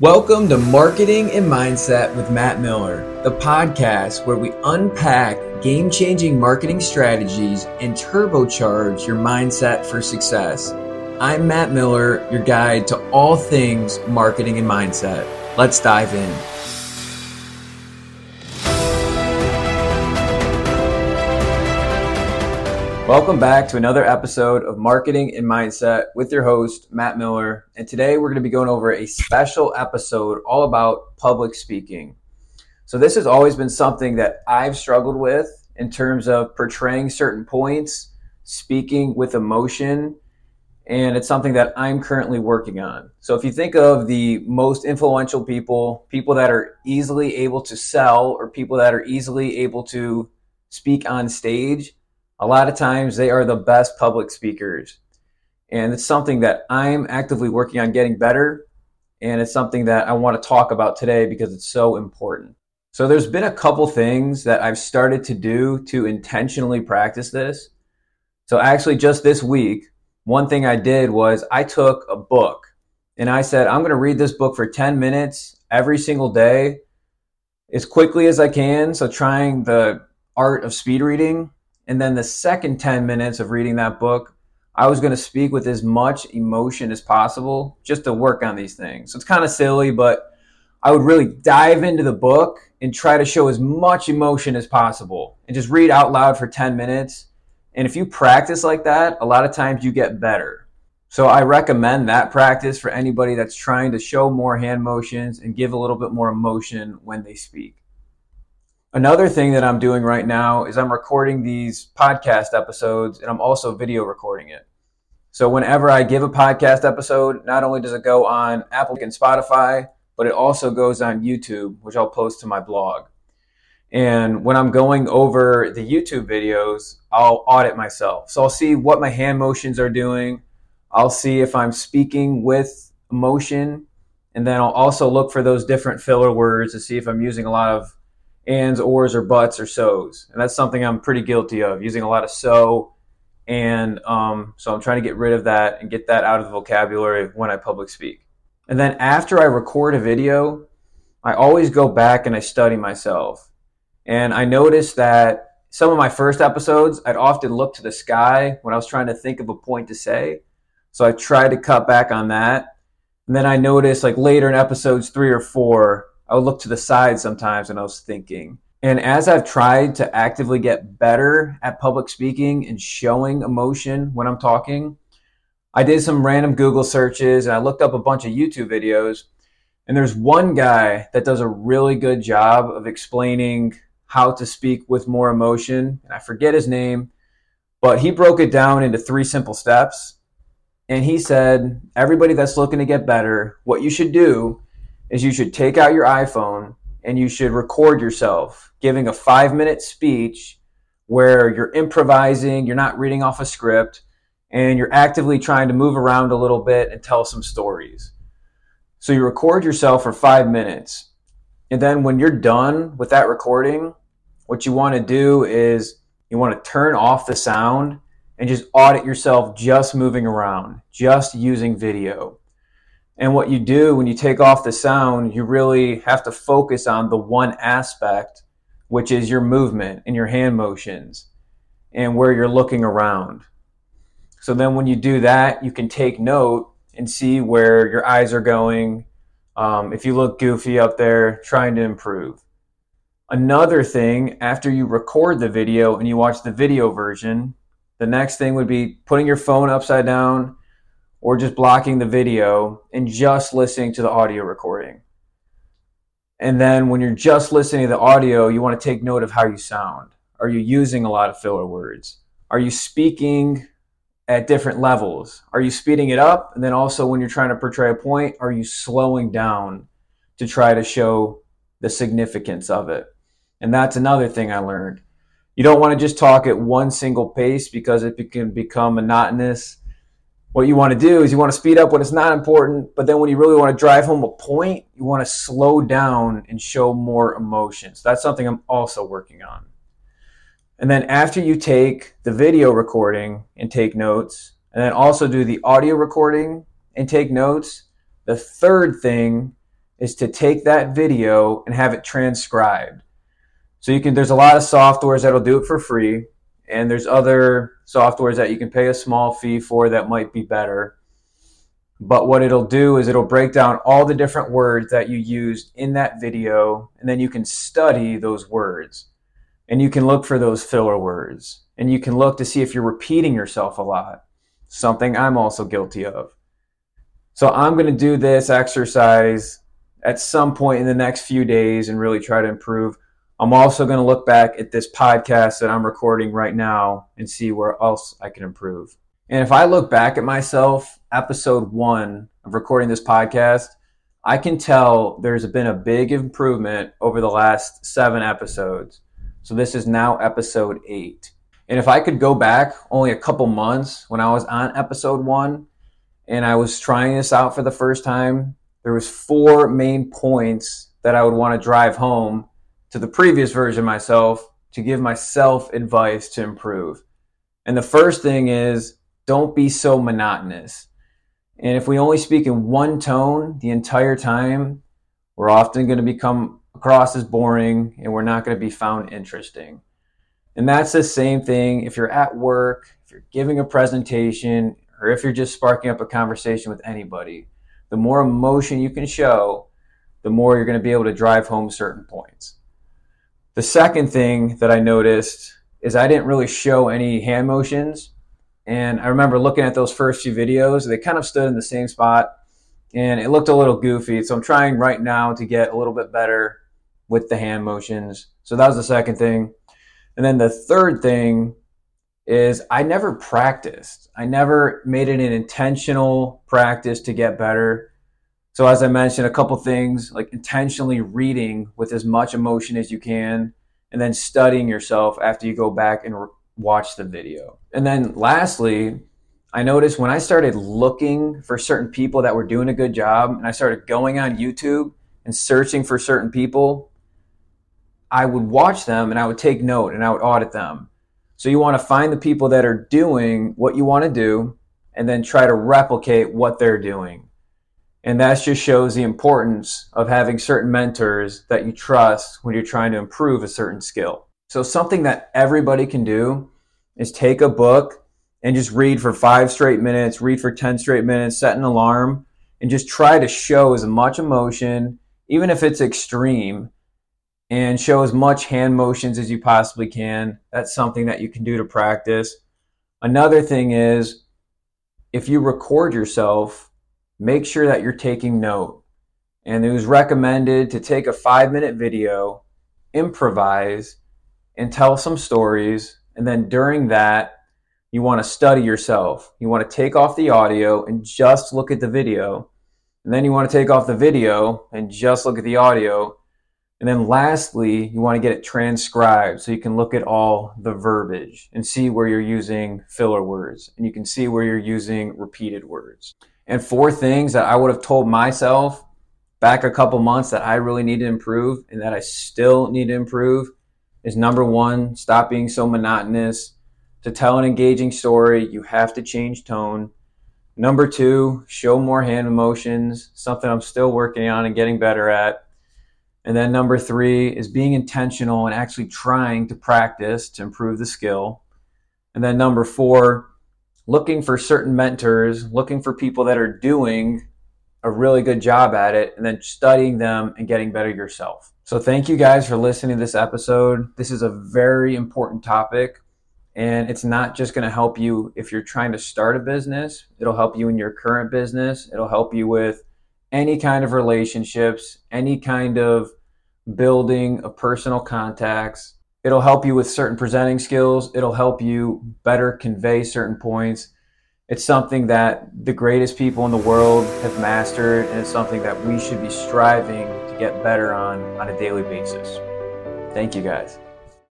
Welcome to Marketing and Mindset with Matt Miller, the podcast where we unpack game changing marketing strategies and turbocharge your mindset for success. I'm Matt Miller, your guide to all things marketing and mindset. Let's dive in. Welcome back to another episode of Marketing and Mindset with your host, Matt Miller. And today we're going to be going over a special episode all about public speaking. So, this has always been something that I've struggled with in terms of portraying certain points, speaking with emotion, and it's something that I'm currently working on. So, if you think of the most influential people, people that are easily able to sell, or people that are easily able to speak on stage, a lot of times they are the best public speakers. And it's something that I'm actively working on getting better. And it's something that I want to talk about today because it's so important. So there's been a couple things that I've started to do to intentionally practice this. So actually just this week, one thing I did was I took a book and I said, I'm going to read this book for 10 minutes every single day as quickly as I can. So trying the art of speed reading and then the second 10 minutes of reading that book, I was going to speak with as much emotion as possible just to work on these things. So it's kind of silly, but I would really dive into the book and try to show as much emotion as possible and just read out loud for 10 minutes. And if you practice like that, a lot of times you get better. So I recommend that practice for anybody that's trying to show more hand motions and give a little bit more emotion when they speak. Another thing that I'm doing right now is I'm recording these podcast episodes and I'm also video recording it. So whenever I give a podcast episode, not only does it go on Apple and Spotify, but it also goes on YouTube, which I'll post to my blog. And when I'm going over the YouTube videos, I'll audit myself. So I'll see what my hand motions are doing. I'll see if I'm speaking with emotion. And then I'll also look for those different filler words to see if I'm using a lot of ands, ors, or buts, or so's. And that's something I'm pretty guilty of, using a lot of so. And um, so I'm trying to get rid of that and get that out of the vocabulary when I public speak. And then after I record a video, I always go back and I study myself. And I noticed that some of my first episodes, I'd often look to the sky when I was trying to think of a point to say. So I tried to cut back on that. And then I noticed like later in episodes three or four, I would look to the side sometimes and I was thinking. And as I've tried to actively get better at public speaking and showing emotion when I'm talking, I did some random Google searches and I looked up a bunch of YouTube videos. And there's one guy that does a really good job of explaining how to speak with more emotion. And I forget his name, but he broke it down into three simple steps. And he said, everybody that's looking to get better, what you should do is you should take out your iPhone and you should record yourself giving a five minute speech where you're improvising, you're not reading off a script, and you're actively trying to move around a little bit and tell some stories. So you record yourself for five minutes. And then when you're done with that recording, what you want to do is you want to turn off the sound and just audit yourself just moving around, just using video. And what you do when you take off the sound, you really have to focus on the one aspect, which is your movement and your hand motions and where you're looking around. So then when you do that, you can take note and see where your eyes are going. Um, if you look goofy up there, trying to improve. Another thing, after you record the video and you watch the video version, the next thing would be putting your phone upside down or just blocking the video and just listening to the audio recording. And then when you're just listening to the audio, you want to take note of how you sound. Are you using a lot of filler words? Are you speaking at different levels? Are you speeding it up? And then also when you're trying to portray a point, are you slowing down to try to show the significance of it? And that's another thing I learned. You don't want to just talk at one single pace because it can become monotonous what you want to do is you want to speed up when it's not important, but then when you really want to drive home a point, you want to slow down and show more emotions. That's something I'm also working on. And then after you take the video recording and take notes, and then also do the audio recording and take notes, the third thing is to take that video and have it transcribed. So you can there's a lot of softwares that'll do it for free and there's other softwares that you can pay a small fee for that might be better. But what it'll do is it'll break down all the different words that you used in that video and then you can study those words. And you can look for those filler words and you can look to see if you're repeating yourself a lot. Something I'm also guilty of. So I'm going to do this exercise at some point in the next few days and really try to improve. I'm also going to look back at this podcast that I'm recording right now and see where else I can improve. And if I look back at myself, episode one of recording this podcast, I can tell there's been a big improvement over the last seven episodes. So this is now episode eight. And if I could go back only a couple months when I was on episode one and I was trying this out for the first time, there was four main points that I would want to drive home to the previous version myself to give myself advice to improve. And the first thing is don't be so monotonous. And if we only speak in one tone the entire time, we're often going to become across as boring and we're not going to be found interesting. And that's the same thing if you're at work, if you're giving a presentation, or if you're just sparking up a conversation with anybody the more emotion you can show, the more you're going to be able to drive home certain points. The second thing that I noticed is I didn't really show any hand motions. And I remember looking at those first few videos, they kind of stood in the same spot and it looked a little goofy. So I'm trying right now to get a little bit better with the hand motions. So that was the second thing. And then the third thing is I never practiced. I never made it an intentional practice to get better. So as I mentioned, a couple things like intentionally reading with as much emotion as you can, and then studying yourself after you go back and re- watch the video. And then lastly, I noticed when I started looking for certain people that were doing a good job, and I started going on YouTube and searching for certain people, I would watch them and I would take note and I would audit them so you want to find the people that are doing what you want to do and then try to replicate what they're doing. And that just shows the importance of having certain mentors that you trust when you're trying to improve a certain skill. So something that everybody can do is take a book and just read for five straight minutes, read for 10 straight minutes, set an alarm, and just try to show as much emotion, even if it's extreme, and show as much hand motions as you possibly can. That's something that you can do to practice. Another thing is if you record yourself, make sure that you're taking note. And it was recommended to take a five minute video, improvise, and tell some stories. And then during that, you want to study yourself. You want to take off the audio and just look at the video. And then you want to take off the video and just look at the audio and then lastly, you want to get it transcribed so you can look at all the verbiage and see where you're using filler words and you can see where you're using repeated words. And four things that I would have told myself back a couple months that I really need to improve and that I still need to improve is number one, stop being so monotonous. To tell an engaging story, you have to change tone. Number two, show more hand emotions, something I'm still working on and getting better at. And then number three is being intentional and actually trying to practice to improve the skill. And then number four, looking for certain mentors, looking for people that are doing a really good job at it, and then studying them and getting better yourself. So, thank you guys for listening to this episode. This is a very important topic, and it's not just going to help you if you're trying to start a business, it'll help you in your current business, it'll help you with any kind of relationships, any kind of building of personal contacts. It'll help you with certain presenting skills. It'll help you better convey certain points. It's something that the greatest people in the world have mastered, and it's something that we should be striving to get better on on a daily basis. Thank you guys.